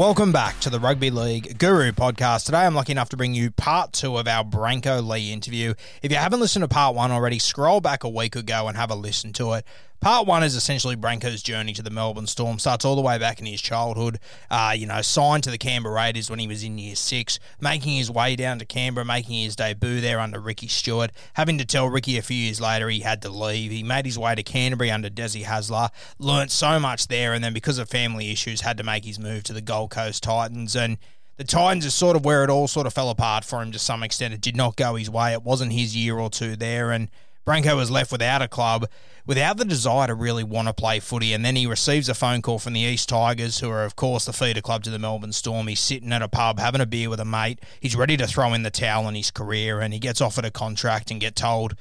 Welcome back to the Rugby League Guru podcast. Today I'm lucky enough to bring you part two of our Brenko Lee interview. If you haven't listened to part one already, scroll back a week ago and have a listen to it. Part one is essentially Brenko's journey to the Melbourne Storm. Starts all the way back in his childhood. Uh, you know, signed to the Canberra Raiders when he was in year six, making his way down to Canberra, making his debut there under Ricky Stuart, having to tell Ricky a few years later he had to leave. He made his way to Canterbury under Desi Hasler, learnt so much there, and then because of family issues, had to make his move to the Gold Coast Titans. And the Titans is sort of where it all sort of fell apart for him to some extent. It did not go his way. It wasn't his year or two there, and Brenko was left without a club, without the desire to really want to play footy. And then he receives a phone call from the East Tigers, who are, of course, the feeder club to the Melbourne Storm. He's sitting at a pub having a beer with a mate. He's ready to throw in the towel in his career, and he gets offered a contract and get told,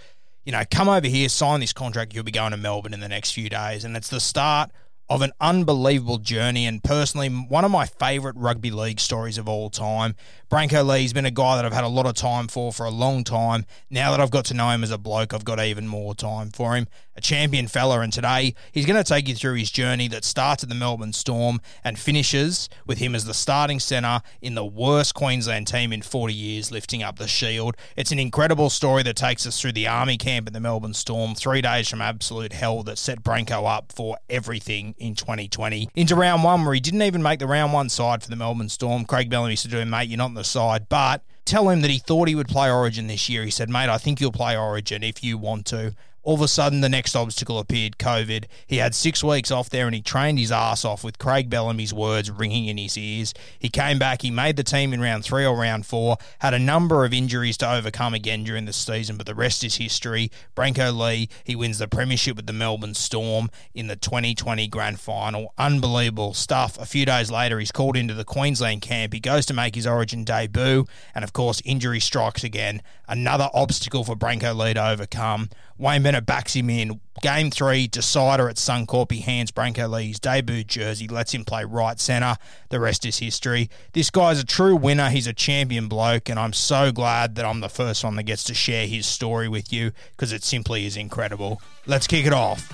you know, come over here, sign this contract. You'll be going to Melbourne in the next few days. And it's the start of an unbelievable journey and personally one of my favourite rugby league stories of all time. Brenko Lee's been a guy that I've had a lot of time for for a long time. Now that I've got to know him as a bloke, I've got even more time for him. A champion fella, and today he's going to take you through his journey that starts at the Melbourne Storm and finishes with him as the starting centre in the worst Queensland team in 40 years, lifting up the shield. It's an incredible story that takes us through the army camp at the Melbourne Storm, three days from absolute hell that set Brenko up for everything in 2020. Into round one, where he didn't even make the round one side for the Melbourne Storm. Craig Bellamy said to him, mate, you're not on the side, but tell him that he thought he would play Origin this year. He said, mate, I think you'll play Origin if you want to. All of a sudden, the next obstacle appeared COVID. He had six weeks off there and he trained his ass off with Craig Bellamy's words ringing in his ears. He came back, he made the team in round three or round four, had a number of injuries to overcome again during the season, but the rest is history. Brenko Lee, he wins the Premiership with the Melbourne Storm in the 2020 Grand Final. Unbelievable stuff. A few days later, he's called into the Queensland camp. He goes to make his Origin debut, and of course, injury strikes again. Another obstacle for Brenko Lee to overcome. Wayne Bennett backs him in. Game three, decider at Suncorp. He hands Brenko Lee's debut jersey, lets him play right centre. The rest is history. This guy's a true winner. He's a champion bloke, and I'm so glad that I'm the first one that gets to share his story with you because it simply is incredible. Let's kick it off.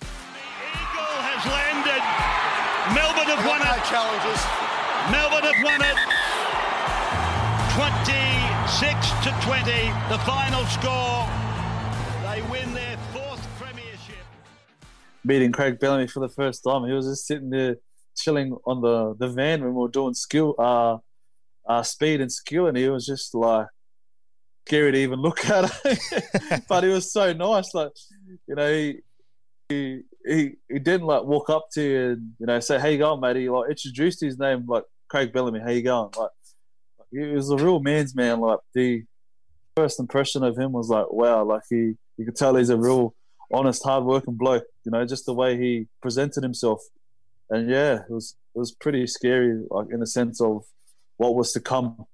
The Eagle has landed. Melbourne have won it. challenges. Melbourne have won it. 26 to 20, the final score. They win their fourth premiership. Meeting Craig Bellamy for the first time. He was just sitting there chilling on the, the van when we were doing skill, uh, uh, speed and skill, and he was just like scary to even look at. but he was so nice. Like, you know, he, he he didn't like walk up to you and you know say, "How you going, mate?" He like introduced his name like Craig Bellamy. How you going? Like, he was a real man's man. Like the first impression of him was like, wow. Like he you could tell he's a real honest, hard-working bloke. You know, just the way he presented himself. And yeah, it was it was pretty scary, like in the sense of what was to come.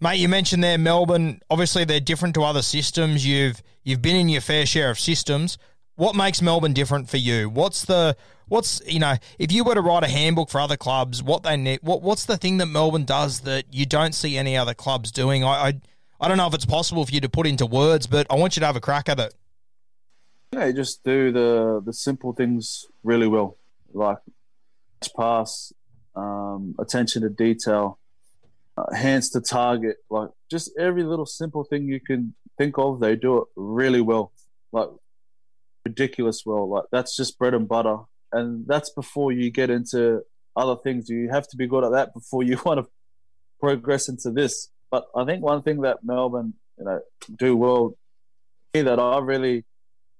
Mate, you mentioned there Melbourne. Obviously, they're different to other systems. You've you've been in your fair share of systems. What makes Melbourne different for you? What's the what's you know if you were to write a handbook for other clubs, what they need, what what's the thing that Melbourne does that you don't see any other clubs doing? I I, I don't know if it's possible for you to put into words, but I want you to have a crack at it. Yeah, you just do the the simple things really well, like pass, um, attention to detail, uh, hands to target, like just every little simple thing you can think of, they do it really well, like ridiculous well. Like that's just bread and butter, and that's before you get into other things. You have to be good at that before you want to progress into this. But I think one thing that Melbourne, you know, do well here that I really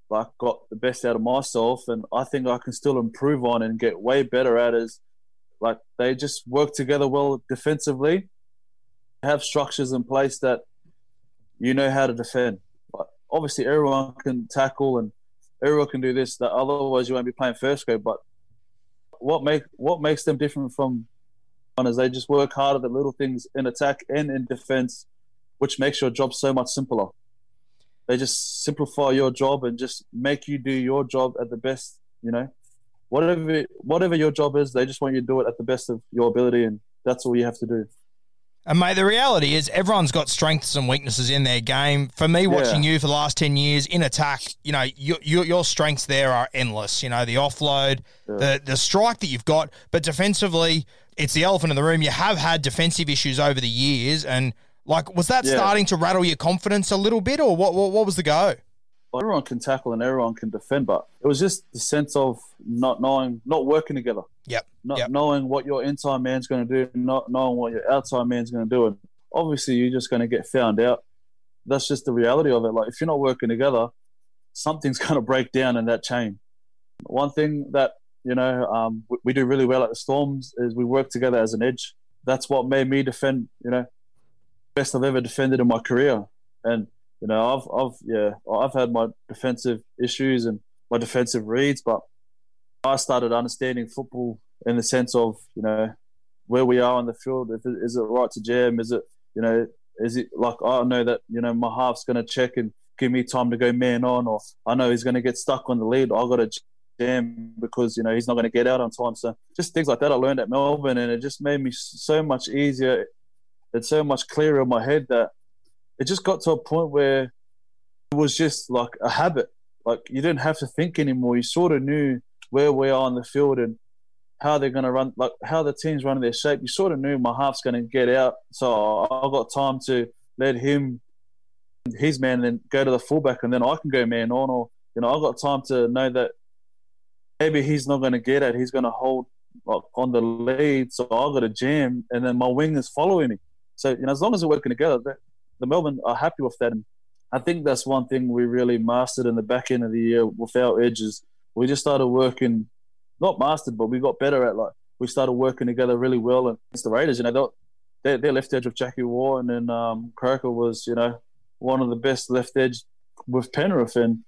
like got the best out of myself, and I think I can still improve on and get way better at is like they just work together well defensively, have structures in place that you know how to defend. But obviously, everyone can tackle and everyone can do this. That otherwise you won't be playing first grade. But what make what makes them different from is they just work harder at the little things in attack and in defense, which makes your job so much simpler. They just simplify your job and just make you do your job at the best. You know, whatever whatever your job is, they just want you to do it at the best of your ability, and that's all you have to do. And mate, the reality is everyone's got strengths and weaknesses in their game. For me, watching yeah. you for the last ten years in attack, you know, your, your, your strengths there are endless. You know, the offload, yeah. the the strike that you've got, but defensively, it's the elephant in the room. You have had defensive issues over the years, and like, was that yeah. starting to rattle your confidence a little bit, or what? What, what was the go? everyone can tackle and everyone can defend, but it was just the sense of not knowing, not working together. Yep. Not yep. knowing what your inside man's going to do, not knowing what your outside man's going to do. And obviously, you're just going to get found out. That's just the reality of it. Like, if you're not working together, something's going to break down in that chain. One thing that, you know, um, we, we do really well at the Storms is we work together as an edge. That's what made me defend, you know, best I've ever defended in my career. And you know, I've, I've, yeah, I've had my defensive issues and my defensive reads, but I started understanding football in the sense of, you know, where we are on the field. If it, is it right to jam? Is it, you know, is it like I know that you know my half's going to check and give me time to go man on, or I know he's going to get stuck on the lead. I got to jam because you know he's not going to get out on time. So just things like that I learned at Melbourne, and it just made me so much easier. It's so much clearer in my head that it just got to a point where it was just like a habit. Like you didn't have to think anymore. You sort of knew where we are on the field and how they're going to run, like how the team's running their shape. You sort of knew my half's going to get out, so I've got time to let him, his man, then go to the fullback, and then I can go man on. Or you know, I've got time to know that maybe he's not going to get it. He's going to hold on the lead, so I got to jam, and then my wing is following me. So you know, as long as we're working together, the Melbourne are happy with that. And I think that's one thing we really mastered in the back end of the year with our edges. We just started working, not mastered, but we got better at like we started working together really well. Against the Raiders, you know, their, their left edge of Jack Wighton and then um, Croker was, you know, one of the best left edge with Penrith. And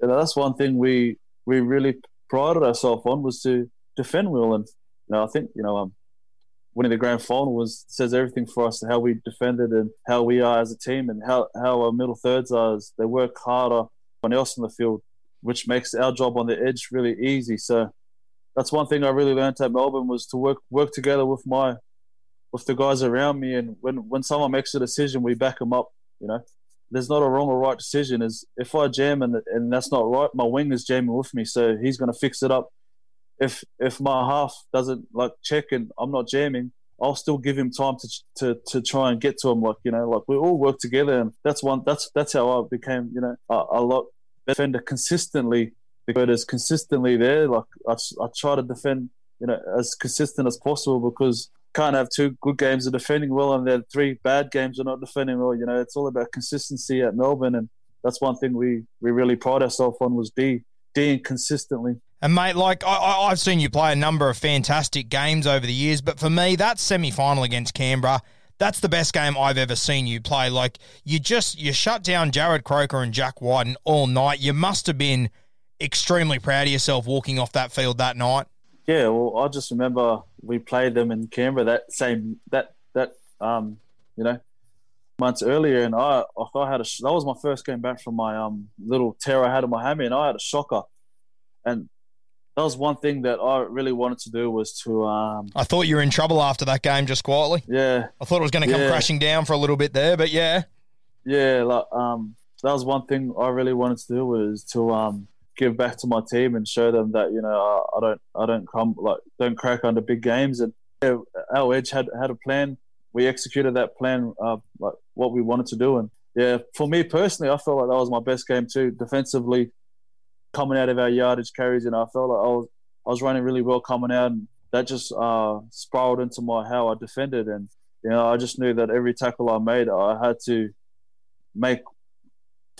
you know, that's one thing we we really prided ourselves on was to defend well. And you know, I think you know um, winning the grand final was says everything for us how we defended and how we are as a team and how, how our middle thirds are they work harder than else in the field, which makes our job on the edge really easy. So that's one thing I really learned at Melbourne was to work work together with my with the guys around me and when when someone makes a decision we back them up, you know. There's not a wrong or right decision. Is if I jam and and that's not right, my wing is jamming with me, so he's going to fix it up if if my half doesn't like check and I'm not jamming, I'll still give him time to to to try and get to him. Like you know, like we all work together, and that's one. That's that's how I became you know a, a lot defender consistently. As consistently there, like I, I try to defend you know as consistent as possible because can't have two good games of defending well and then three bad games of not defending well. You know, it's all about consistency at Melbourne, and that's one thing we we really pride ourselves on was D consistently. And mate, like I, have seen you play a number of fantastic games over the years, but for me, that semi final against Canberra, that's the best game I've ever seen you play. Like you just you shut down Jarrod Croker and Jack Wighton all night. You must have been extremely proud of yourself walking off that field that night. Yeah, well, I just remember we played them in Canberra that same that that um you know months earlier, and I I had a that was my first game back from my um little tear I had in my hammy, and I had a shocker, and that was one thing that I really wanted to do was to. Um, I thought you were in trouble after that game, just quietly. Yeah, I thought it was going to come yeah. crashing down for a little bit there, but yeah, yeah, like um, that was one thing I really wanted to do was to um give back to my team and show them that you know I, I don't I don't come like don't crack under big games and yeah, our edge had had a plan we executed that plan, uh, like what we wanted to do. And yeah, for me personally, I felt like that was my best game too. Defensively, coming out of our yardage carries, and I felt like I was I was running really well coming out, and that just uh, spiraled into my how I defended. And you know, I just knew that every tackle I made, I had to make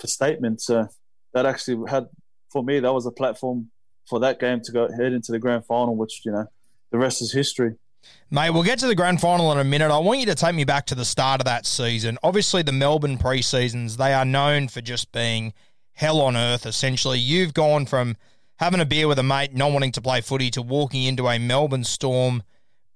a statement. So that actually had for me that was a platform for that game to go head into the grand final, which you know the rest is history. Mate, we'll get to the grand final in a minute. I want you to take me back to the start of that season. Obviously, the Melbourne pre-seasons, they are known for just being hell on earth, essentially. You've gone from having a beer with a mate, not wanting to play footy, to walking into a Melbourne Storm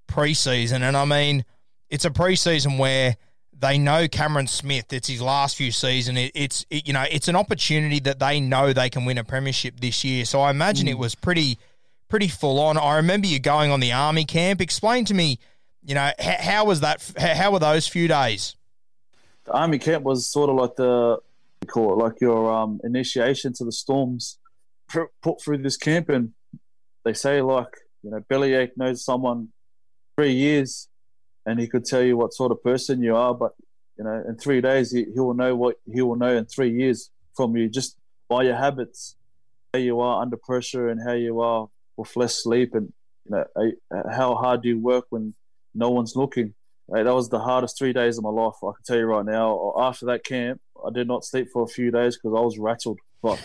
pre-season. And I mean, it's a pre-season where they know Cameron Smith. It's his last few seasons. It, it's it, you know it's an opportunity that they know they can win a premiership this year. So I imagine mm. it was pretty pretty full on. I remember you going on the army camp. Explain to me, you know, how, how was that? How were those few days? The army camp was sort of like the call it like your um, initiation to the storms put through this camp, and they say like you know Bellyache knows someone three years, and he could tell you what sort of person you are, but you know in three days he, he will know what he will know in three years from you just by your habits, how you are under pressure, and how you are with less sleep and you know how hard do you work when no one's looking. that was the hardest three days of my life. I can tell you right now. After that camp, I did not sleep for a few days because I was rattled, like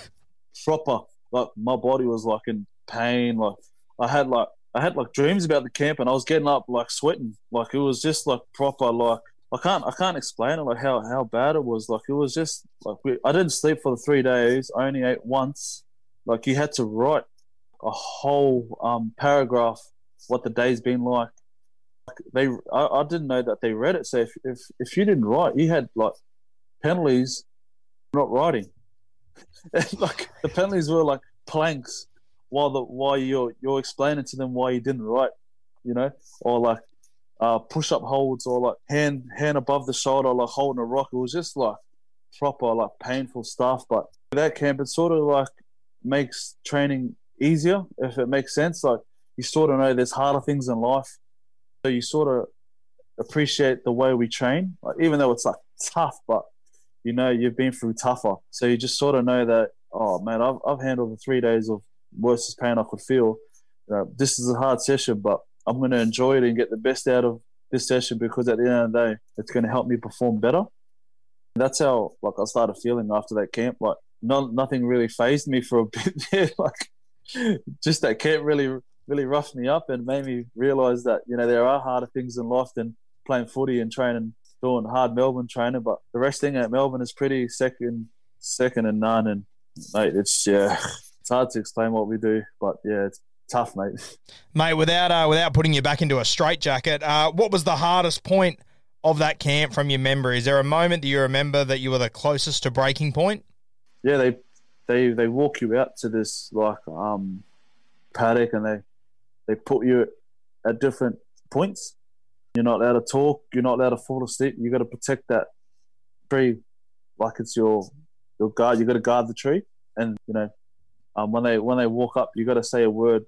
proper. Like my body was like in pain. Like I had like I had like dreams about the camp, and I was getting up like sweating. Like it was just like proper. Like I can't I can't explain it. Like how how bad it was. Like it was just like we, I didn't sleep for the three days. I only ate once. Like you had to write a whole um, paragraph what the day's been like. They, I, I, didn't know that they read it. So if, if if you didn't write, you had like penalties, not writing. like the penalties were like planks while the while you're you're explaining to them why you didn't write, you know, or like uh, push up holds or like hand hand above the shoulder like holding a rock. It was just like proper like painful stuff. But that camp, it sort of like makes training easier, if it makes sense. Like you sort of know there's harder things in life, so you sort of appreciate the way we train, like, even though it's like tough, but you know you've been through tougher, so you just sort of know that. Oh man, I've I've handled the three days of worst pain I could feel. This is a hard session, but I'm going to enjoy it and get the best out of this session because at the end of the day, it's going to help me perform better. That's how like I started feeling after that camp. Like no, nothing really phased me for a bit there. like just that camp really really roughed me up and made me realise that you know there are harder things in life than playing footy and training, doing hard Melbourne training. But the resting at Melbourne is pretty second second and none. And mate, it's yeah, hard to explain what we do, but yeah, it's tough, mate. Mate, without uh, without putting you back into a straitjacket, uh, what was the hardest point of that camp from your memory? Is there a moment that you remember that you were the closest to breaking point? Yeah, they they they walk you out to this like um, paddock and they they put you at different points. You're not allowed to talk. You're not allowed to fall asleep. You got to protect that tree like it's your your guard. You got to guard the tree, and you know um, when they when they walk up, you got to say a word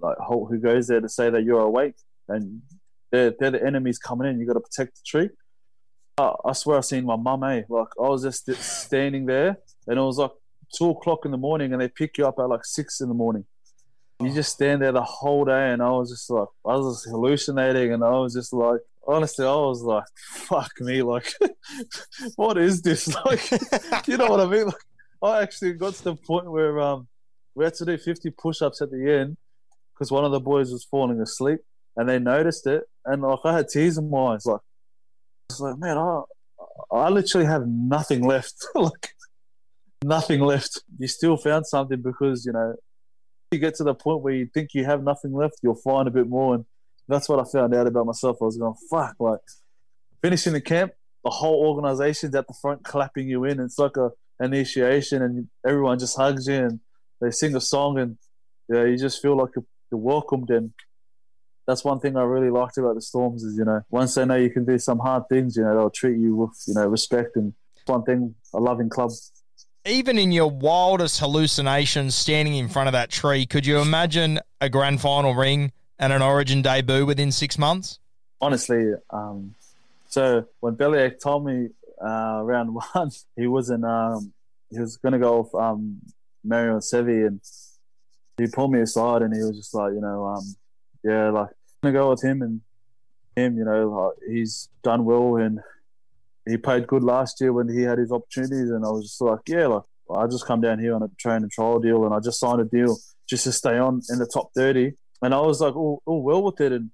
like "Halt!" who goes there to say that you're awake, and they're they're the enemies coming in. You got to protect the tree. Uh, I swear I seen my mum. Eh, like I was just standing there, and it was like two o'clock in the morning and they pick you up at like six in the morning. You just stand there the whole day, and I was just like, I was just hallucinating, and I was just like, honestly, I was like, fuck me, like, what is this? Like, you know what I mean? Like, I actually got to the point where um, we had to do 50 push ups at the end because one of the boys was falling asleep, and they noticed it, and like, I had tears in my eyes, like, I was like, man, I, I literally have nothing left. like, nothing left. You still found something because, you know, you get to the point where you think you have nothing left, you'll find a bit more. And that's what I found out about myself. I was going, fuck, like finishing the camp, the whole organization's at the front clapping you in. It's like a initiation and everyone just hugs you and they sing a song and yeah, you just feel like you're welcomed. And that's one thing I really liked about the Storms is, you know, once they know you can do some hard things, you know, they'll treat you with, you know, respect. And one thing I love in clubs even in your wildest hallucinations, standing in front of that tree, could you imagine a grand final ring and an Origin debut within six months? Honestly, um, So when Bellyache told me uh, round one, he wasn't. Um, he was going to go with um, Marion Seve, and he pulled me aside, and he was just like, you know, um, yeah, like I'm gonna go with him, and him, you know, like, he's done well, and he played good last year when he had his opportunities, and I was just like, yeah, like I just come down here on a train and trial deal, and I just signed a deal just to stay on in the top thirty, and I was like, oh, oh well with it, and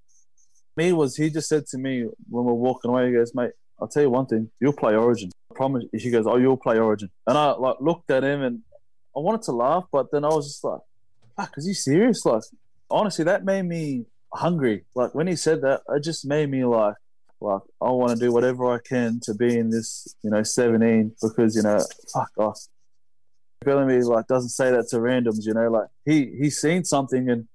me was he just said to me when we we're walking away, he goes, mate, I'll tell you one thing, you'll play Origin. I promise. He goes, oh, you'll play Origin, and I like looked at him and I wanted to laugh, but then I was just like, fuck, is he serious? Like, honestly, that made me hungry. Like when he said that, it just made me like, like I want to do whatever I can to be in this, you know, 17 because you know, fuck off. Bellamy like doesn't say that to randoms, you know, like he he's seen something and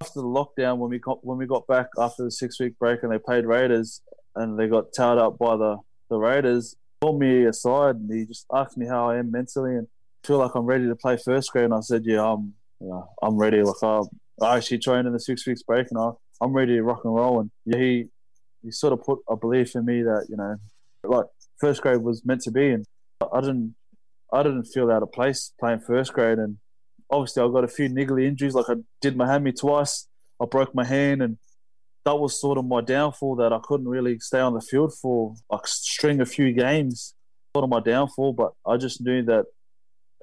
after the lockdown when we got when we got back after the six week break and they played Raiders and they got towed up by the the Raiders, pulled me aside and he just asked me how I am mentally and feel like I'm ready to play first grade and I said, yeah, I'm you know, I'm ready. Like I, I actually trained in the six weeks break and I I'm ready to rock and roll. And yeah, he he sort of put a belief in me that you know like first grade was meant to be and I didn't I didn't feel out of place playing first grade. And obviously I got a few niggly injuries. Like I did my hammy twice. I broke my hand and that was sort of my downfall that I couldn't really stay on the field for like string a few games. Sort of my downfall but I just knew that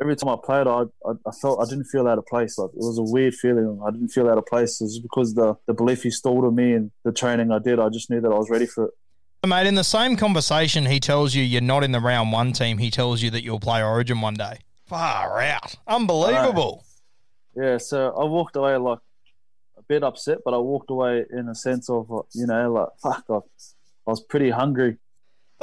every time I played, I, I, I, felt I didn't feel out of place. Like it was a weird feeling. I didn't feel out of place. It was because the the belief he stole in me and the training I did. I just knew that I was ready for it. Mate, in the same conversation, he tells you you're not in the round one team. He tells you that you'll play Origin one day. Far out, unbelievable. Yeah, so I walked away like a bit upset, but I walked away in a sense of you know like fuck, I, I was pretty hungry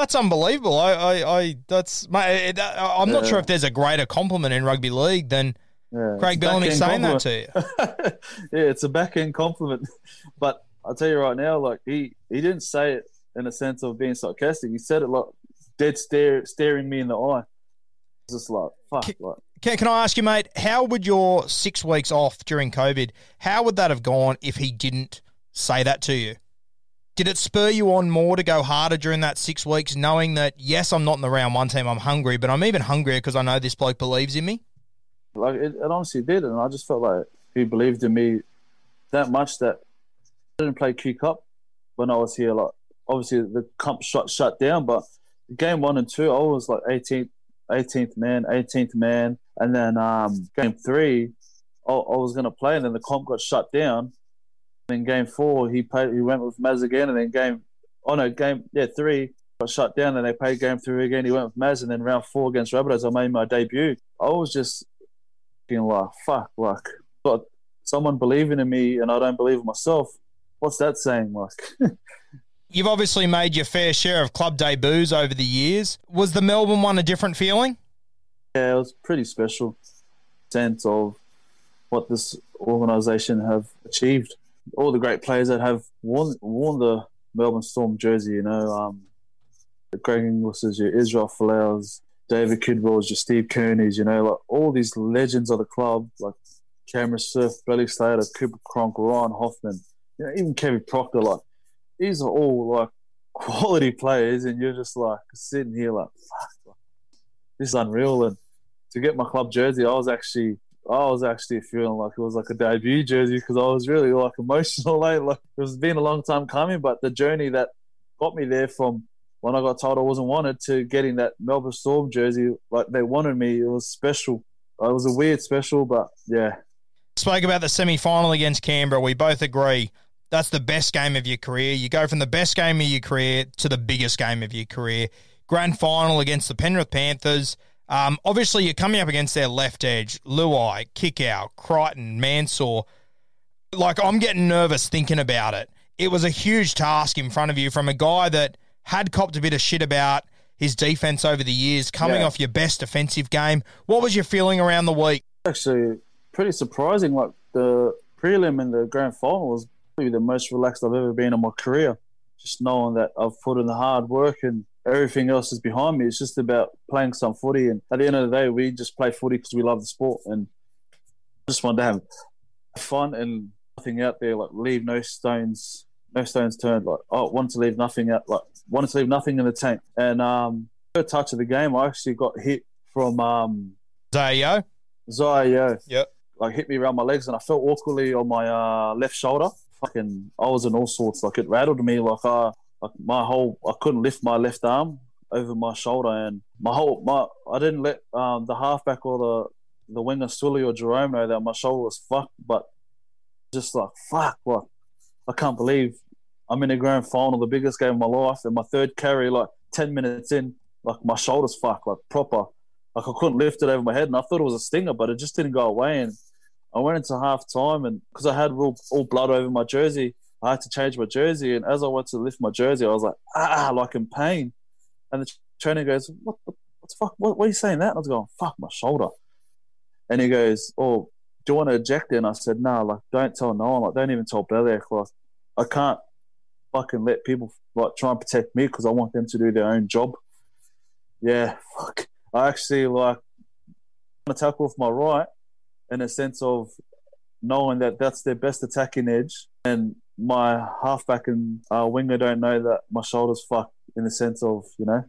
that's unbelievable. I, I, I that's mate, uh, I'm not sure if there's a greater compliment in rugby league than yeah, Craig Bellamy saying compliment. that to you. yeah, it's a back end compliment. But I'll tell you right now, like he, he didn't say it in a sense of being sarcastic. He said it like dead stare, staring me in the eye. Just like fuck. Can, like. Can, can I ask you, mate? How would your six weeks off during COVID? How would that have gone if he didn't say that to you? Did it spur you on more to go harder during that six weeks, knowing that yes, I'm not in the round one team, I'm hungry, but I'm even hungrier because I know this bloke believes in me? Like it, it honestly did, and I just felt like he believed in me that much that I didn't play Q Cup when I was here. Like obviously the comp shut shut down, but game one and two, I was like 18th, 18th man, 18th man, and then um, game three, I, I was gonna play, and then the comp got shut down, in game four, he played. He went with Maz again, and then game, oh no, game yeah three got shut down. And they played game three again. He went with Maz, and then round four against Rabbitohs, I made my debut. I was just being like fuck, like but someone believing in me, and I don't believe in myself. What's that saying, like? You've obviously made your fair share of club debuts over the years. Was the Melbourne one a different feeling? Yeah, it was pretty special sense of what this organisation have achieved all the great players that have worn worn the Melbourne Storm jersey. You know, um, Greg Inglis's, your Israel Folau's, David Kidwell's, your Steve Kearney's. You know, like all these legends of the club, like Cameron Surf, Billy Slater, Cooper Cronk, Ryan Hoffman, you know, even Kevin Proctor. Like these are all like quality players, and you're just like sitting here like, fuck, this is unreal. And to get my club jersey, I was actually I was actually feeling like it was like a debut jersey because I was really like emotional. Like, like it was been a long time coming, but the journey that got me there from when I got told I wasn't wanted to getting that Melbourne Storm jersey, like they wanted me, it was special. It was a weird special, but yeah. Spoke about the semi final against Canberra. We both agree that's the best game of your career. You go from the best game of your career to the biggest game of your career. Grand final against the Penrith Panthers. Um, obviously, you're coming up against their left edge, Luai, Kikau, Crichton, Mansour. Like, I'm getting nervous thinking about it. It was a huge task in front of you from a guy that had copped a bit of shit about his defense over the years, coming yeah. off your best defensive game. What was your feeling around the week? Actually, pretty surprising. Like, the prelim and the grand final was probably the most relaxed I've ever been in my career. Just knowing that I've put in the hard work and everything else is behind me. It's just about playing some footy. And at the end of the day, we just play footy because we love the sport. And I just want to have fun and nothing out there, like leave no stones no stones turned. Like, I wanted to leave nothing out. Like, wanted to leave nothing in the tank. And um, third touch of the game, I actually got hit from um, Zayo. Zaya. Yep. Like hit me around my legs, and I felt awkwardly on my uh, left shoulder. Fucking, I was in all sorts. Like it rattled me. Like uh, like my whole, I couldn't lift my left arm over my shoulder, and my whole, my, I didn't let um, the halfback or the the winger Sully or Jahrome know that my shoulder was fucked. But just like fuck, what I can't believe I'm in a grand final, the biggest game of my life, and my third carry, like ten minutes in, like my shoulders fucked, like proper. Like I couldn't lift it over my head, and I thought it was a stinger, but it just didn't go away. And I went into half time, and because I had all blood over my jersey, I had to change my jersey. And as I went to lift my jersey, I was like, ah, like in pain. And the trainer goes, what, what, what's fuck? What, what, are you saying that? And I was going, fuck my shoulder. And he goes, oh, do you want to eject it? And I said, no, nah, like don't tell no one, like don't even tell Belair, like I can't fucking let people like try and protect me because I want them to do their own job. Yeah, fuck. I actually like to tackle with my right in a sense of knowing that that's their best attacking edge, and my halfback and uh, winger don't know that my shoulder's fucked in the sense of you know,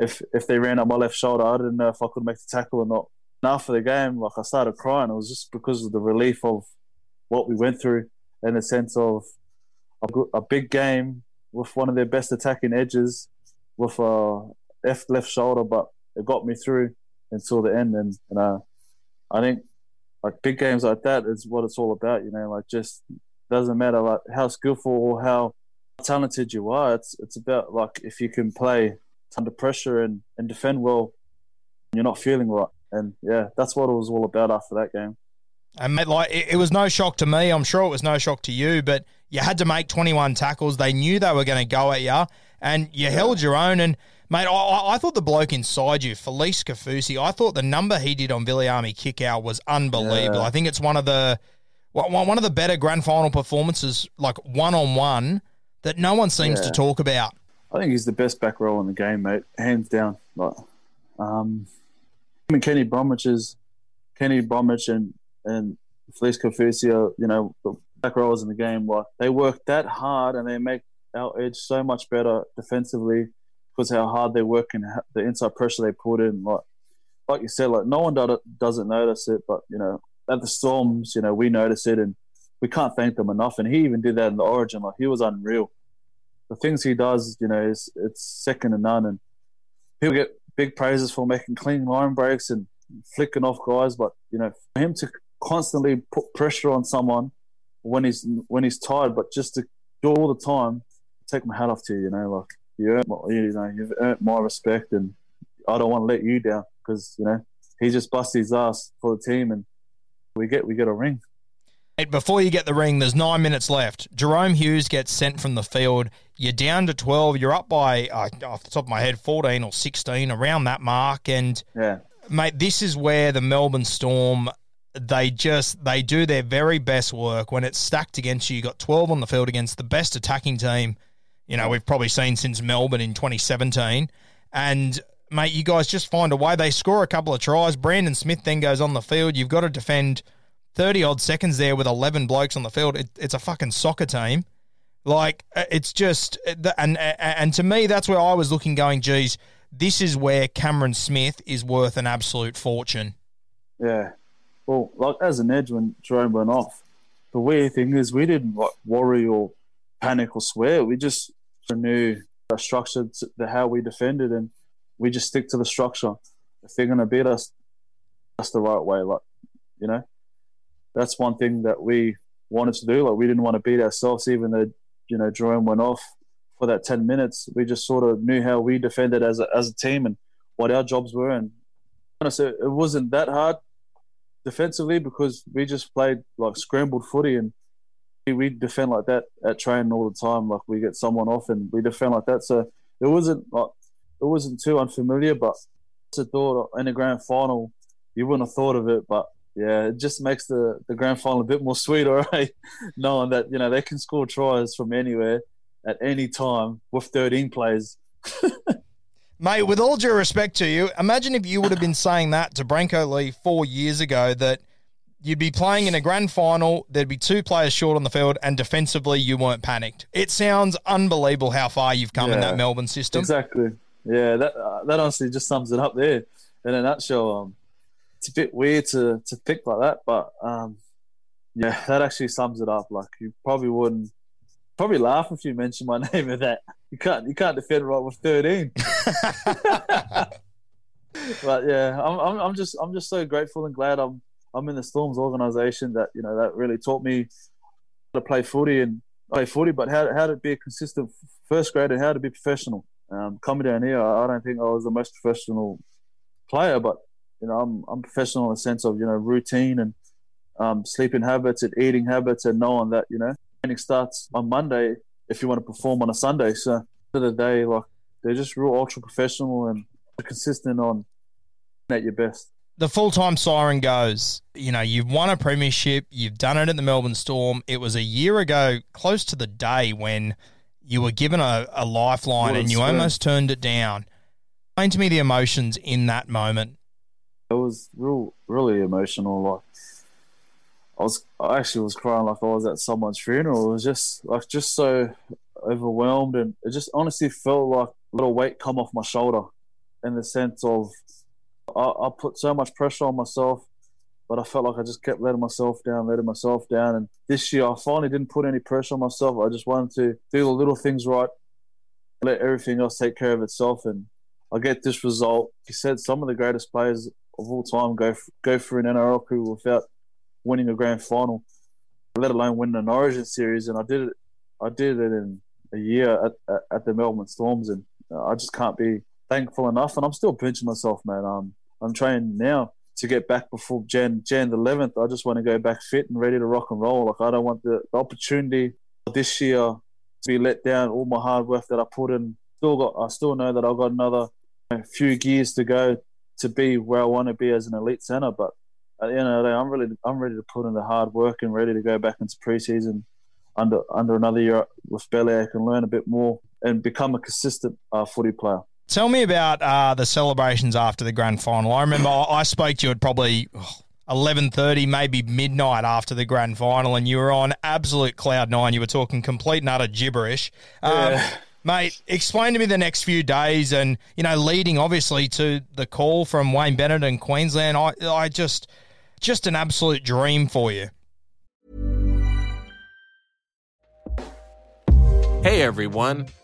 if if they ran up my left shoulder, I didn't know if I could make the tackle or not. And after the game, like I started crying. It was just because of the relief of what we went through, in the sense of a, a big game with one of their best attacking edges, with a left left shoulder, but it got me through until the end. And, and uh, I think like big games like that is what it's all about. You know, like just doesn't matter like how skillful or how talented you are. It's it's about like if you can play under pressure and, and defend well, you're not feeling right. And yeah, that's what it was all about after that game. And mate, like it, it was no shock to me. I'm sure it was no shock to you, but you had to make 21 tackles. They knew they were going to go at you, and you yeah. held your own. And Mate, I, I, thought the bloke inside you, Felise Kaufusi, I thought the number he did on Viliame Kikau was unbelievable. Yeah. I think it's one of the one of the better grand final performances, like one on one, that no one seems yeah. to talk about. I think he's the best back row in the game, mate, hands down. Like, um, I mean, Kenny Bromwich's Kenny Bromwich and and Felise Kaufusi, you know, the back rowers in the game. Like they work that hard and they make our edge so much better defensively because how hard they work and the inside pressure they put in. Like, like you said, like no one doesn't notice it, but you know, at the Storms, you know, we notice it and we can't thank them enough. And he even did that in the Origin. Like he was unreal. The things he does, you know, is it's second to none. And people get big praises for making clean line breaks and flicking off guys, but you know, for him to constantly put pressure on someone when he's when he's tired, but just to do all the time, take my hat off to you. You know, like you earn, you know, you've earned my respect, and I don't want to let you down because you know he just busts his ass for the team, and we get we get a ring. Before you get the ring, there's nine minutes left. Jahrome Hughes gets sent from the field. You're down to 12. You're up by, uh, off the top of my head, 14 or 16, around that mark. And, yeah. mate, this is where the Melbourne Storm, they just, they do their very best work. When it's stacked against you, you got 12 on the field against the best attacking team you know, we've probably seen since Melbourne in 2017. And, mate, you guys just find a way. They score a couple of tries. Brandon Smith then goes on the field. You've got to defend 30 odd seconds there with 11 blokes on the field. It, it's a fucking soccer team. Like, uh, it's just, uh, and, and to me, that's where I was looking, going, geez, this is where Cameron Smith is worth an absolute fortune. Yeah. Well, like as an edge when Jahrome went off, the weird thing is we didn't like worry or panic or swear. We just knew structure, the how we defended, and we just stick to the structure. If they're gonna beat us, that's the right way. Like, you know, that's one thing that we wanted to do. Like, we didn't want to beat ourselves, even though you know Jahrome went off for that ten minutes. We just sort of knew how we defended as a, as a team and what our jobs were, and honestly, it wasn't that hard defensively because we just played like scrambled footy and we defend like that at training all the time. Like we get someone off and we defend like that. So it wasn't like it wasn't too unfamiliar, but I thought in a grand final you wouldn't have thought of it, but yeah, it just makes the, the grand final a bit more sweeter, right? Knowing that you know they can score tries from anywhere at any time with 13 players. Mate, with all due respect to you, imagine if you would have been saying that to Brenko Lee four years ago that You'd be playing in a grand final. There'd be two players short on the field, and defensively, you weren't panicked. It sounds unbelievable how far you've come in that Melbourne system. Exactly. Yeah, that uh, that honestly just sums it up there in a nutshell. Um, it's a bit weird to to pick like that, but um, yeah, that actually sums it up. Like you probably wouldn't probably laugh if you mentioned my name of that. You can't you can't defend right with thirteen. but yeah, I'm, I'm I'm just I'm just so grateful and glad I'm I'm in the Storms organisation that you know that really taught me how to play footy and play footy, but how how to be a consistent first grade and how to be professional. Um, coming down here, I don't think I was the most professional player, but you know I'm I'm professional in the sense of you know routine and um, sleeping habits and eating habits and knowing that you know training starts on Monday if you want to perform on a Sunday. So of the day, like they're just real ultra professional and consistent on at your best. the full time siren goes. You know, you've won a premiership, you've done it at the Melbourne Storm. It was a year ago, close to the day when you were given a, a lifeline and you almost turned it down. Explain to me the emotions in that moment. it was real, really emotional. Like I was, I actually was crying like I was at someone's funeral. It was just like just so overwhelmed, and it just honestly felt like a little weight come off my shoulder, in the sense of I, I put so much pressure on myself, but I felt like I just kept letting myself down, letting myself down. And this year, I finally didn't put any pressure on myself. I just wanted to do the little things right, let everything else take care of itself, and I get this result. He said some of the greatest players of all time go go through an NRL crew without winning a grand final, let alone winning an Origin series. And I did it. I did it in a year at, at, at the Melbourne Storms, and uh, I just can't be thankful enough. And I'm still pinching myself, man. Um, I'm training now to get back before Jan Jan the 11th. I just want to go back fit and ready to rock and roll. Like I don't want the, the opportunity this year to be let down. All my hard work that I put in, still got. I still know that I've got another a few gears to go to be where I want to be as an elite center. But at the end of the day, I'm really I'm ready to put in the hard work and ready to go back into preseason under under another year with Belair and learn a bit more and become a consistent uh, footy player. Tell me about uh, the celebrations after the grand final. I remember I I spoke to you at probably eleven thirty, maybe midnight after the grand final, and you were on absolute cloud nine. You were talking complete and utter gibberish. Um, Yeah. Mate, explain to me the next few days, and you know, leading obviously to the call from Wayne Bennett and Queensland. I, I just, just an absolute dream for you. Hey everyone,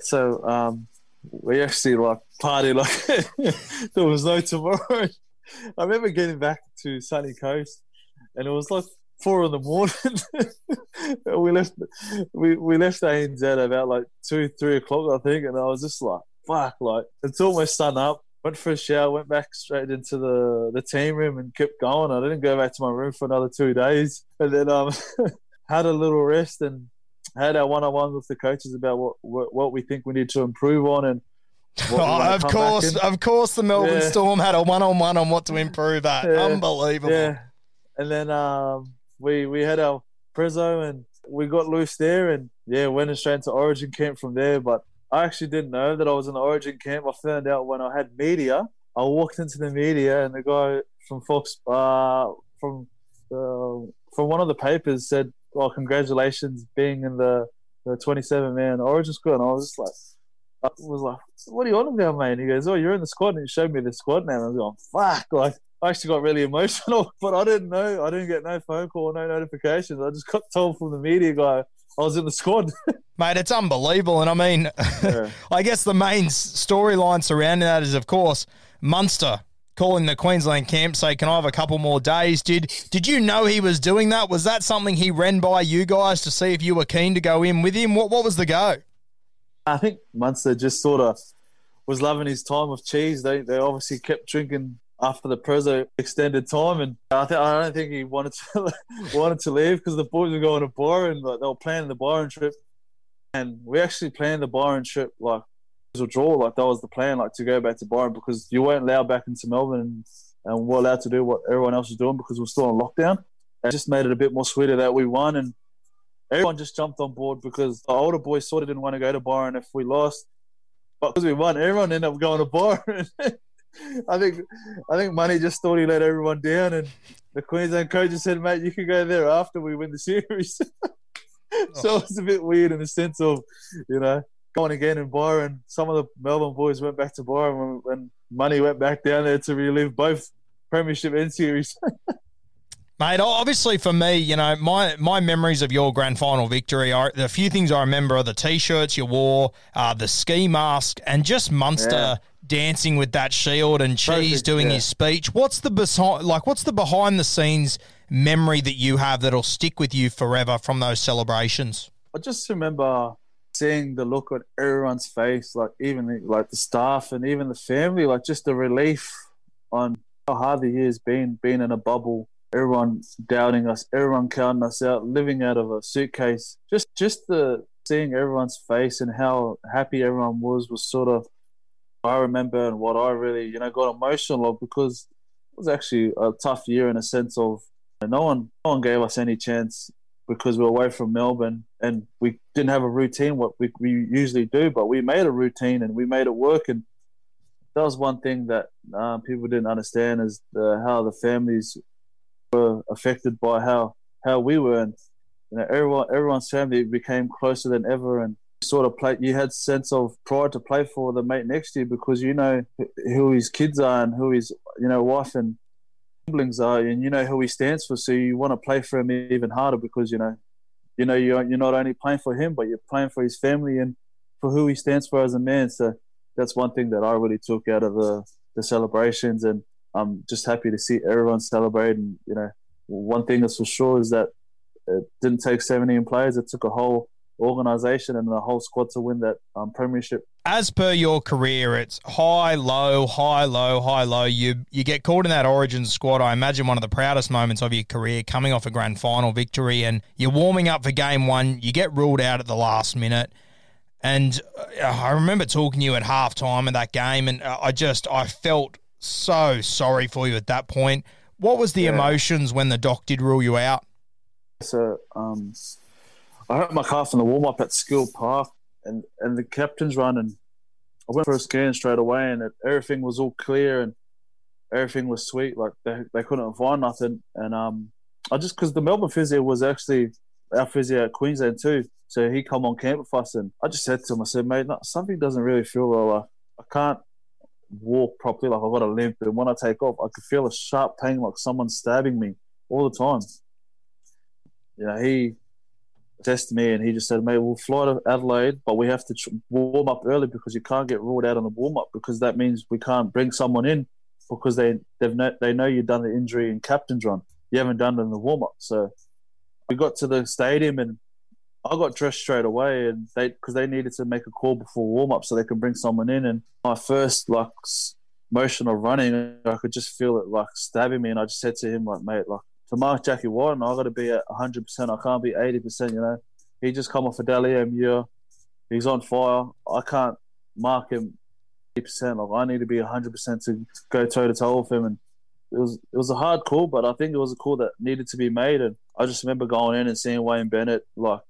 So um, we actually like party like there was no tomorrow. I remember getting back to Sunny Coast, and it was like four in the morning. we left we we left ANZ about like two three o'clock I think, and I was just like fuck like it's almost sun up. Went for a shower, went back straight into the the team room, and kept going. I didn't go back to my room for another two days, and then um had a little rest and had our one on one with the coaches about what, what what we think we need to improve on and. what we wanna Oh, of course, of course, the Melbourne Yeah. Storm had a one-on-one on what to improve at. Yeah. Unbelievable. Yeah, and then um, we we had our prezzo and we got loose there, and yeah, went straight into Origin camp from there. But I actually didn't know that I was in the Origin camp. I found out when I had media. I walked into the media, and the guy from Fox, uh, from uh, from one of the papers said, "Well, congratulations being in the the 27 man Origin squad." And I was just like. I was like, "What are you on about, mate?" And he goes, "Oh, you're in the squad." And he showed me the squad name. And I was going, "Fuck!" Like, I actually got really emotional, but I didn't know. I didn't get no phone call, no notifications. I just got told from the media guy I was in the squad. Mate, it's unbelievable. And I mean, Yeah. I guess the main storyline surrounding that is, of course, Munster calling the Queensland camp, say, "Can I have a couple more days?" Did Did you know he was doing that? Was that something he ran by you guys to see if you were keen to go in with him? What What was the go? I think Munster just sort of was loving his time with cheese. They they obviously kept drinking after the Prezzo extended time, and I think I don't think he wanted to wanted to leave because the boys were going to Byron, like they were planning the Byron trip, and we actually planned the Byron trip like a draw, like that was the plan, like to go back to Byron because you weren't allowed back into Melbourne, and, and we're allowed to do what everyone else was doing because we're still on lockdown. It just made it a bit more sweeter that we won, and everyone just jumped on board because the older boys sort of didn't want to go to Byron if we lost, but because we won, everyone ended up going to Byron. I think I think Money just thought he let everyone down, and the Queensland coach just said, "Mate, you can go there after we win the series." so oh. it's a bit weird in the sense of, you know, going again in Byron. Some of the Melbourne boys went back to Byron when, when Money went back down there to relive both Premiership and series. Mate, obviously for me, you know, my my memories of your grand final victory are the few things I remember are the t-shirts you wore, uh, the ski mask, and just Munster yeah. dancing with that shield and Cheese Perfect, doing yeah. his speech. What's the behind, like? What's the behind the scenes memory that you have that'll stick with you forever from those celebrations? I just remember seeing the look on everyone's face, like even the, like the staff and even the family, like just the relief on how hard the year's been, being in a bubble everyone doubting us, everyone counting us out, living out of a suitcase. Just just the seeing everyone's face and how happy everyone was was sort of I remember and what I really you know got emotional of because it was actually a tough year in a sense of no one no one gave us any chance because we were away from Melbourne and we didn't have a routine what we, we usually do, but we made a routine and we made it work and that was one thing that uh, people didn't understand is the, how the families were affected by how how we were, and you know, everyone everyone's family became closer than ever, and sort of play. You had sense of pride to play for the mate next to you because you know who his kids are and who his you know wife and siblings are, and you know who he stands for. So you want to play for him even harder because you know, you know you're you're not only playing for him, but you're playing for his family and for who he stands for as a man. So that's one thing that I really took out of the the celebrations and I'm just happy to see everyone celebrating. You know, one thing that's for sure is that it didn't take 17 players; it took a whole organisation and the whole squad to win that um, premiership. As per your career, it's high, low, high, low, high, low. You you get caught in that Origin squad. I imagine one of the proudest moments of your career, coming off a grand final victory, and you're warming up for game one. You get ruled out at the last minute. And uh, I remember talking to you at halftime of that game, and I just I felt so sorry for you at that point. What was the yeah. emotions when the doc did rule you out? So um, I hurt my calf in the warm up at Skill Park, and and the captain's run, and I went for a scan straight away, and it, everything was all clear and everything was sweet. Like they they couldn't find nothing, and um, I just because the Melbourne physio was actually our physio at Queensland too, so he come on camp with us, and I just said to him, I said, mate, no, something doesn't really feel well. Like, I can't walk properly, like I've got a limp. And when I take off, I could feel a sharp pain, like someone's stabbing me all the time. You know, he tested me and he just said, mate, we'll fly to Adelaide, but we have to warm up early because you can't get ruled out on the warm up because that means we can't bring someone in because they they've no, they know you've done the injury in captain's run. You haven't done it in the warm up. So we got to the stadium and I got dressed straight away, and they because they needed to make a call before warm up so they can bring someone in. And my first like motion of running, I could just feel it like stabbing me, and I just said to him like, mate, like to mark Jack Wighton, I got to be at 100. percent I can't be 80. percent You know, he just come off a Dally M year, he's on fire. I can't mark him 80 percent. Like I need to be 100 percent to go toe to toe with him, and it was it was a hard call, but I think it was a call that needed to be made. And I just remember going in and seeing Wayne Bennett like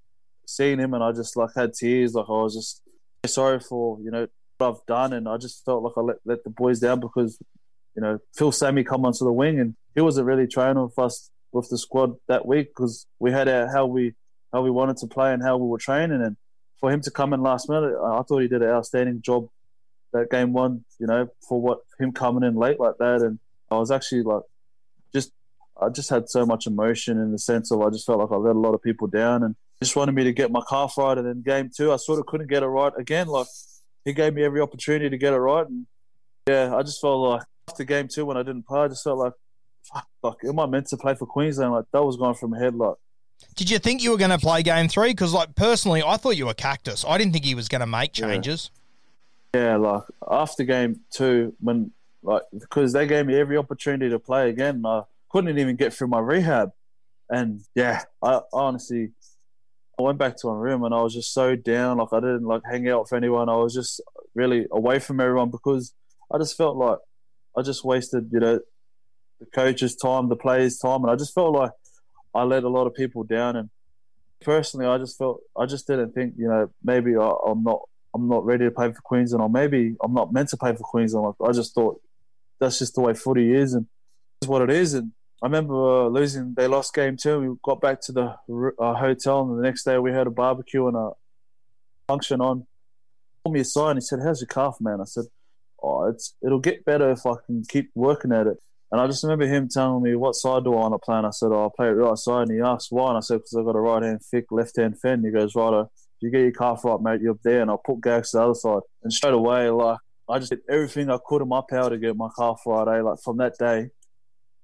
seeing him and I just like had tears. Like I was just sorry for you know what I've done, and I just felt like I let let the boys down because you know Phil Sami come onto the wing and he wasn't really training with us with the squad that week because we had our, how we how we wanted to play and how we were training and for him to come in last minute, I thought he did an outstanding job that game one. You know, for what him coming in late like that, and I was actually like, just I just had so much emotion in the sense of I just felt like I let a lot of people down, and just wanted me to get my calf right. And then game two, I sort of couldn't get it right again. Like he gave me every opportunity to get it right, and yeah, I just felt like after game two when I didn't play, I just felt like, like am I meant to play for Queensland? Like that was going from headlock. did you think you were going to play game three? Because like personally, I thought you were cactus. I didn't think he was going to make changes. Yeah. yeah, like after game two, when like because they gave me every opportunity to play again. I couldn't even get through my rehab, and yeah, I honestly. I went back to my room and I was just so down. Like I didn't like hang out with anyone. I was just really away from everyone because I just felt like I just wasted, you know, the coach's time, the players' time, and I just felt like I let a lot of people down. And personally, I just felt I just didn't think, you know, maybe I, am not I'm not ready to play for Queensland, or maybe I'm not meant to play for Queensland. I just thought that's just the way footy is, and it's what it is. And I remember uh, losing. They lost game two. We got back to the uh, hotel, and the next day we had a barbecue and a function on. He me aside and he said, "How's your calf, man?" I said, "Oh, it's it'll get better if I can keep working at it." And I just remember him telling me, "What side do I want to play?" And I said, "Oh, I play it right side." And he asked why, and I said, "Because I've got a right hand thick, left hand fin." He goes, "Right, if you get your calf right, mate, you're up there." And I'll put Gags to the other side. And straight away, like I just did everything I could in my power to get my calf right. Eh? Like from that day,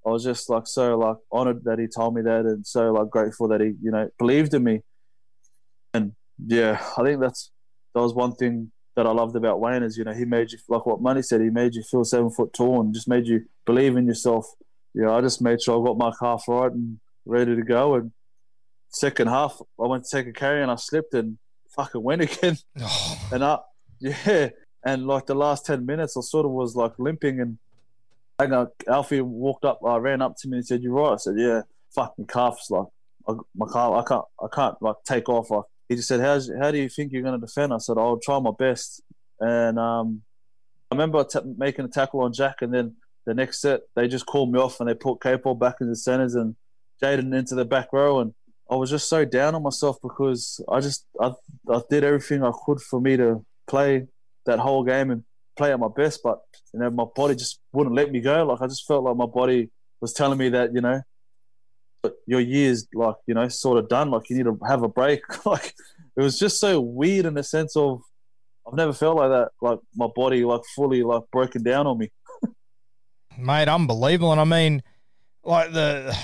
I was just like so like honored that he told me that, and so like grateful that he you know believed in me. And yeah, I think that's that was one thing that I loved about Wayne is you know he made you like what Money said he made you feel seven foot tall and just made you believe in yourself. Yeah, I just made sure I got my calf right and ready to go. And second half, I went to take a carry and I slipped and fucking went again. Oh. And I yeah, and like the last ten minutes, I sort of was like limping and I know Alfie walked up, uh, ran up to me and said, "You're right?" I said, "Yeah." Fuck my calves, like I, my calf, I can't, I can't like take off. Like he just said, "How's, how do you think you're going to defend?" I said, "I'll try my best." And um, I remember t- making a tackle on Jack, and then the next set they just called me off and they put Capel back in the centers and Jaden into the back row, and I was just so down on myself because I just I, I did everything I could for me to play that whole game and play at my best, but you know my body just wouldn't let me go. Like I just felt like my body was telling me that you know your year's like you know sort of done. Like you need to have a break. like it was just so weird in the sense of I've never felt like that. Like my body like fully like broken down on me. Mate, unbelievable. And I mean, like the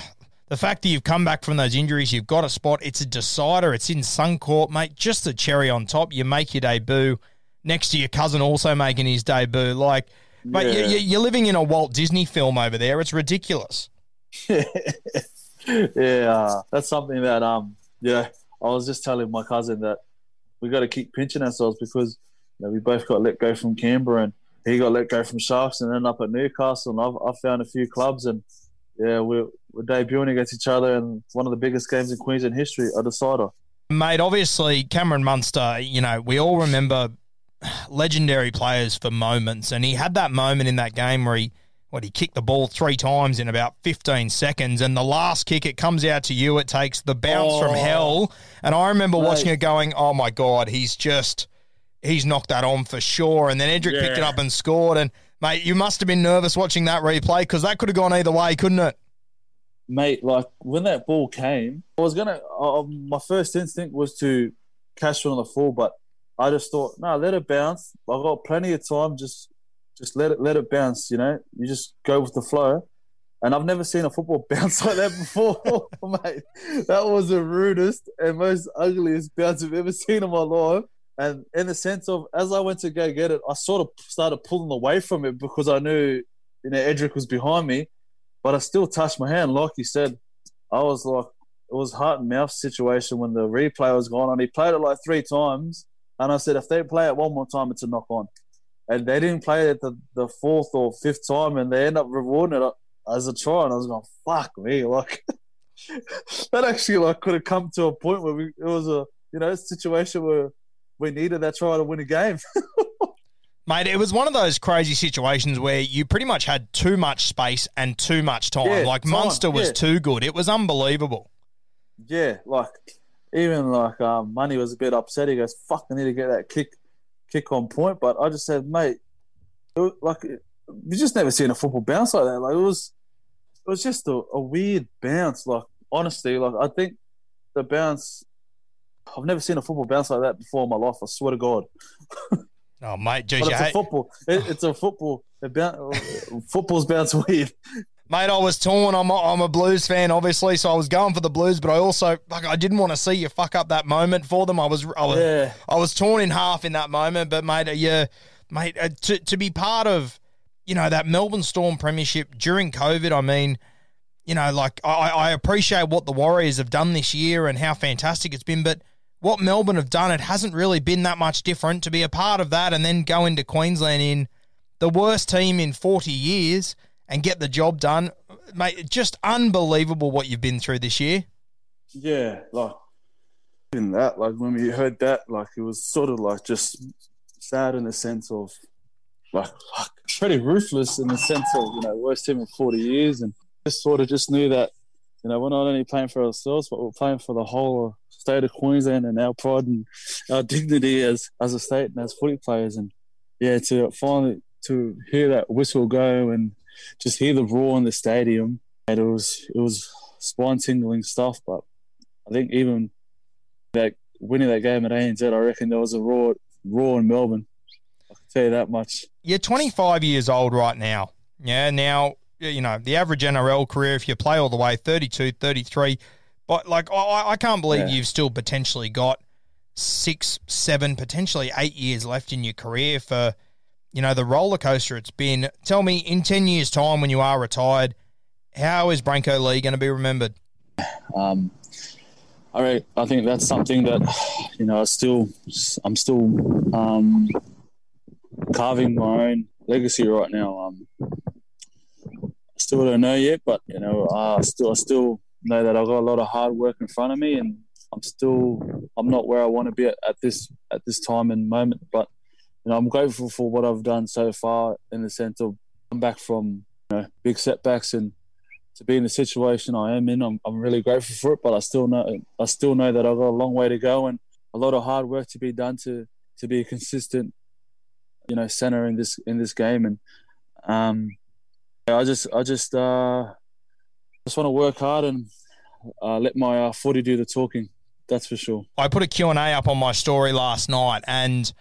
the fact that you've come back from those injuries, you've got a spot. It's a decider. It's in Suncorp, mate. Just a cherry on top. You make your debut next to your cousin also making his debut. Like, but yeah. you, you're living in a Walt Disney film over there. It's ridiculous. yeah, that's something that um yeah I was just telling my cousin that we got to keep pinching ourselves because you know, we both got let go from Canberra and he got let go from Sharks and then up at Newcastle and I've, I've found a few clubs and yeah we're, we're debuting against each other in one of the biggest games in Queensland history, a decider. Mate, obviously Cameron Munster, you know, we all remember legendary players for moments, and he had that moment in that game where he what he kicked the ball three times in about 15 seconds and the last kick it comes out to you it takes the bounce oh, from hell and i remember mate. watching it going oh my god he's just he's knocked that on for sure and then edrick yeah. picked it up and scored and mate you must have been nervous watching that replay because that could have gone either way couldn't it mate like when that ball came i was gonna uh, my first instinct was to cash on the full but I just thought, no, let it bounce. I've got plenty of time. Just, just let it let it bounce. You know, you just go with the flow. And I've never seen a football bounce like that before, mate. That was the rudest and most ugliest bounce I've ever seen in my life. And in the sense of, as I went to go get it, I sort of started pulling away from it because I knew, you know, Edrick was behind me. But I still touched my hand, like you said. I was like, it was heart and mouth situation when the replay was going on. He played it like three times, and I said, if they play it one more time, it's a knock on. And they didn't play it the, the fourth or fifth time, and they end up rewarding it as a try. And I was going, fuck me. Like, that actually like could have come to a point where we, it was a, you know, situation where we needed that try to win a game. Mate, it was one of those crazy situations where you pretty much had too much space and too much time. Yeah, like time, Munster was yeah. too good. It was unbelievable. Yeah, like even like um, Money was a bit upset. He goes, "Fuck, I need to get that kick, kick on point." But I just said, "Mate, was, like you just never seen a football bounce like that. Like it was, it was just a, a weird bounce. Like honestly, like I think the bounce. I've never seen a football bounce like that before in my life. I swear to God. Oh, mate, geez, it's a football. It, it's a football. It bounce, football's bounce weird. Mate, I was torn. I'm a, I'm a Blues fan, obviously, so I was going for the Blues, but I also fuck, I didn't want to see you fuck up that moment for them. I was I was, yeah. I was torn in half in that moment, but mate, uh, yeah, mate, uh, to to be part of, you know, that Melbourne Storm premiership during COVID, I mean, you know, like I, I appreciate what the Warriors have done this year and how fantastic it's been, but what Melbourne have done, it hasn't really been that much different to be a part of that and then go into Queensland in the worst team in 40 years and get the job done. Mate, just unbelievable what you've been through this year. Yeah, like in that, like when we heard that, like it was sort of like just sad in the sense of like, like pretty ruthless in the sense of you know worst team in 40 years, and just sort of just knew that you know we're not only playing for ourselves, but we're playing for the whole state of Queensland and our pride and our dignity as as a state and as footy players, and yeah, to finally to hear that whistle go and just hear the roar in the stadium, and it was it was spine tingling stuff, but I think even that winning that game at ANZ, I reckon there was a raw, raw in Melbourne. I can tell you that much. You're 25 years old right now. Yeah, now you know the average NRL career if you play all the way 32, 33. But like I, I can't believe yeah. you've still potentially got six, seven, potentially eight years left in your career for you know the roller coaster it's been. Tell me in 10 years' time when you are retired, how is Brenko Lee going to be remembered? Um, all right, I think that's something that you know I still I'm still um, carving my own legacy right now. Um, I still don't know yet, but you know I still I still know that I've got a lot of hard work in front of me, and I'm still I'm not where I want to be at, at this at this time and moment. But you know I'm grateful for what I've done so far in the sense of I'm back from you know big setbacks and to be in the situation I am in. I'm, I'm really grateful for it, but I still know I still know that I've got a long way to go and a lot of hard work to be done to to be a consistent, you know, center in this in this game. And um, I just I just uh, just want to work hard and uh, let my uh, footy do the talking. That's for sure. I put a Q&A up on my story last night and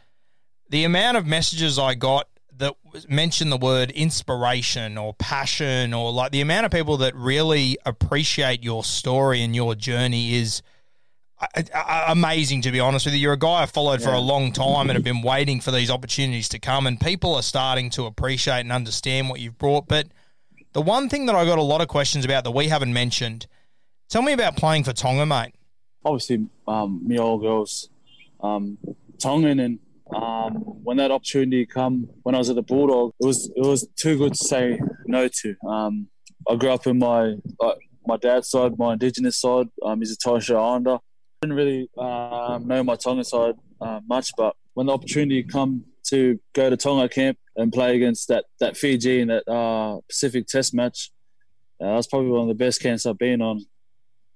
the amount of messages I got that mention the word inspiration or passion or like the amount of people that really appreciate your story and your journey is uh, uh, amazing to be honest with you. You're a guy i've followed yeah. for a long time and have been waiting for these opportunities to come and people are starting to appreciate and understand what you've brought. But the one thing that i got a lot of questions about that we haven't mentioned tell me about playing for tonga mate. Obviously um, me old girls um, tongan and um, when that opportunity come when I was at the Bulldog, it was it was too good to say no to. Um, I grew up in my uh, my dad's side, my indigenous side. Um, he's a Strait Islander. I didn't really um, know my Tonga side uh, much, but when the opportunity come to go to Tonga camp and play against that that Fiji in that uh, Pacific Test match, uh, that was probably one of the best camps I've been on.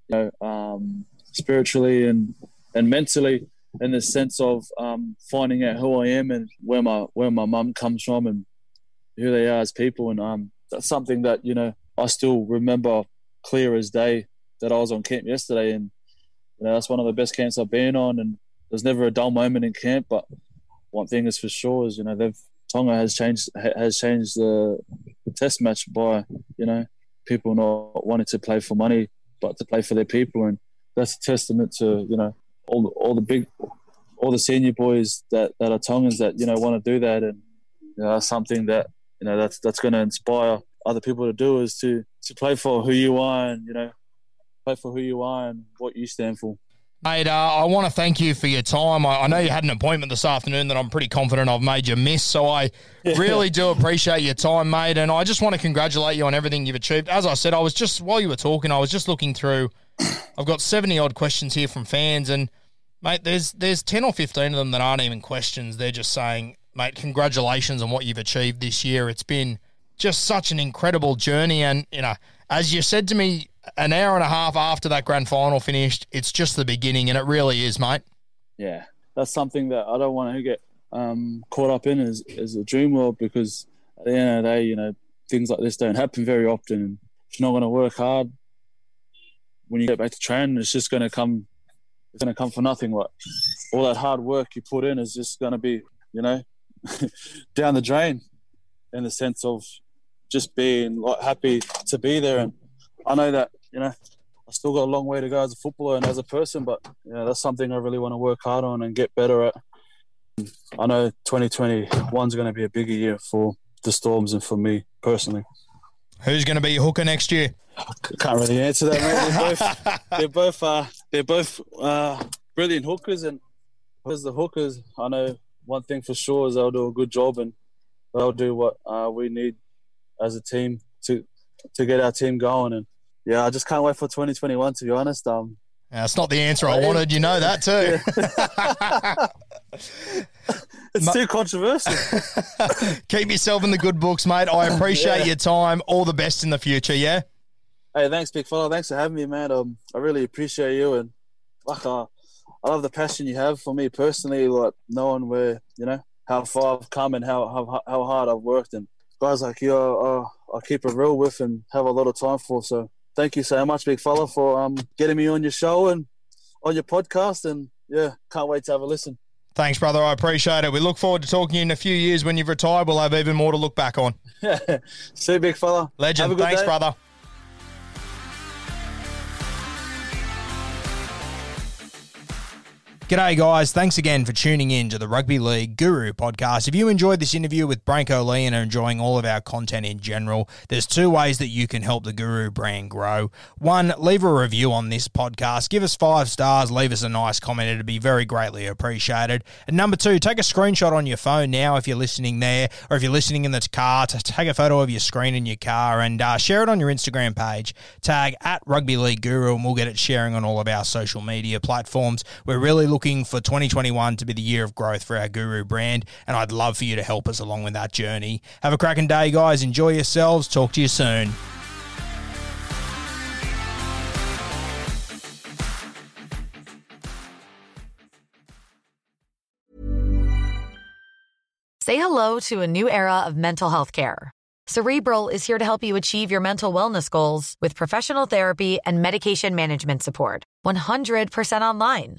You know, um, spiritually and and mentally in the sense of um, finding out who I am and where my where my mum comes from and who they are as people. And um, that's something that you know I still remember clear as day that I was on camp yesterday, and you know that's one of the best camps I've been on. And there's never a dull moment in camp, but one thing is for sure is you know they've Tonga has changed has changed the, the test match by you know people not wanting to play for money but to play for their people and that's a testament to you know all the, all the big all the senior boys that, that are Tongans that you know want to do that, and you know, that's something that you know that's that's going to inspire other people to do is to to play for who you are and you know play for who you are and what you stand for. Mate, uh, I want to thank you for your time. I, I, know you had an appointment this afternoon that I'm pretty confident I've made you miss, so I really do appreciate your time, mate. And I just want to congratulate you on everything you've achieved. As I said, I was just while you were talking, I was just looking through I've got 70 odd questions here from fans, and mate, there's there's 10 or 15 of them that aren't even questions. They're just saying, mate, congratulations on what you've achieved this year. It's been just such an incredible journey, and you know, as you said to me an hour and a half after that grand final finished, it's just the beginning, and it really is, mate. Yeah, that's something that I don't want to get um, caught up in as, as a dream world because at the end of the day, you know, things like this don't happen very often. If you're not going to work hard, when you get back to training, it's just going to come. It's going to come for nothing. What all that hard work you put in is just going to be, you know, down the drain, in the sense of just being like happy to be there. And I know that you know I still got a long way to go as a footballer and as a person, but you know, that's something I really want to work hard on and get better at. I know 2021 is going to be a bigger year for the Storms and for me personally. Who's going to be your hooker next year? I Can't really answer that, mate. They're both they're both uh, they're both uh, brilliant hookers, and as the hookers, I know one thing for sure is they'll do a good job and they'll do what uh, we need as a team to to get our team going. And yeah, I just can't wait for 2021. To be honest, um, That's not the answer I wanted. You know that too. it's too controversial. Keep yourself in the good books, mate. I appreciate Yeah. your time. All the best in the future. Yeah. Hey, thanks, big fella. Thanks for having me, man. Um, I really appreciate you, and like, uh, I love the passion you have for me personally. Like knowing where you know how far I've come and how how, how hard I've worked, and guys like you, uh, I keep it real with and have a lot of time for. So thank you so much, big fella, for um getting me on your show and on your podcast, and yeah, can't wait to have a listen. Thanks, brother. I appreciate it. We look forward to talking in a few years when you've retired. We'll have even more to look back on. See you, big fella. Legend. Have a good Thanks, day. brother. G'day, guys. Thanks again for tuning in to the Rugby League Guru podcast. If you enjoyed this interview with Brenko Lee and are enjoying all of our content in general, there's two ways that you can help the Guru brand grow. One, leave a review on this podcast. Give us five stars, leave us a nice comment. It'd be very greatly appreciated. And number two, take a screenshot on your phone now if you're listening there, or if you're listening in the car, to take a photo of your screen in your car and uh, share it on your Instagram page. Tag at Rugby League Guru, and we'll get it sharing on all of our social media platforms. We're really looking for 2021 to be the year of growth for our Guru brand, and I'd love for you to help us along with that journey. Have a cracking day, guys. Enjoy yourselves. Talk to you soon. Say hello to a new era of mental health care. Cerebral is here to help you achieve your mental wellness goals with professional therapy and medication management support. 100% online.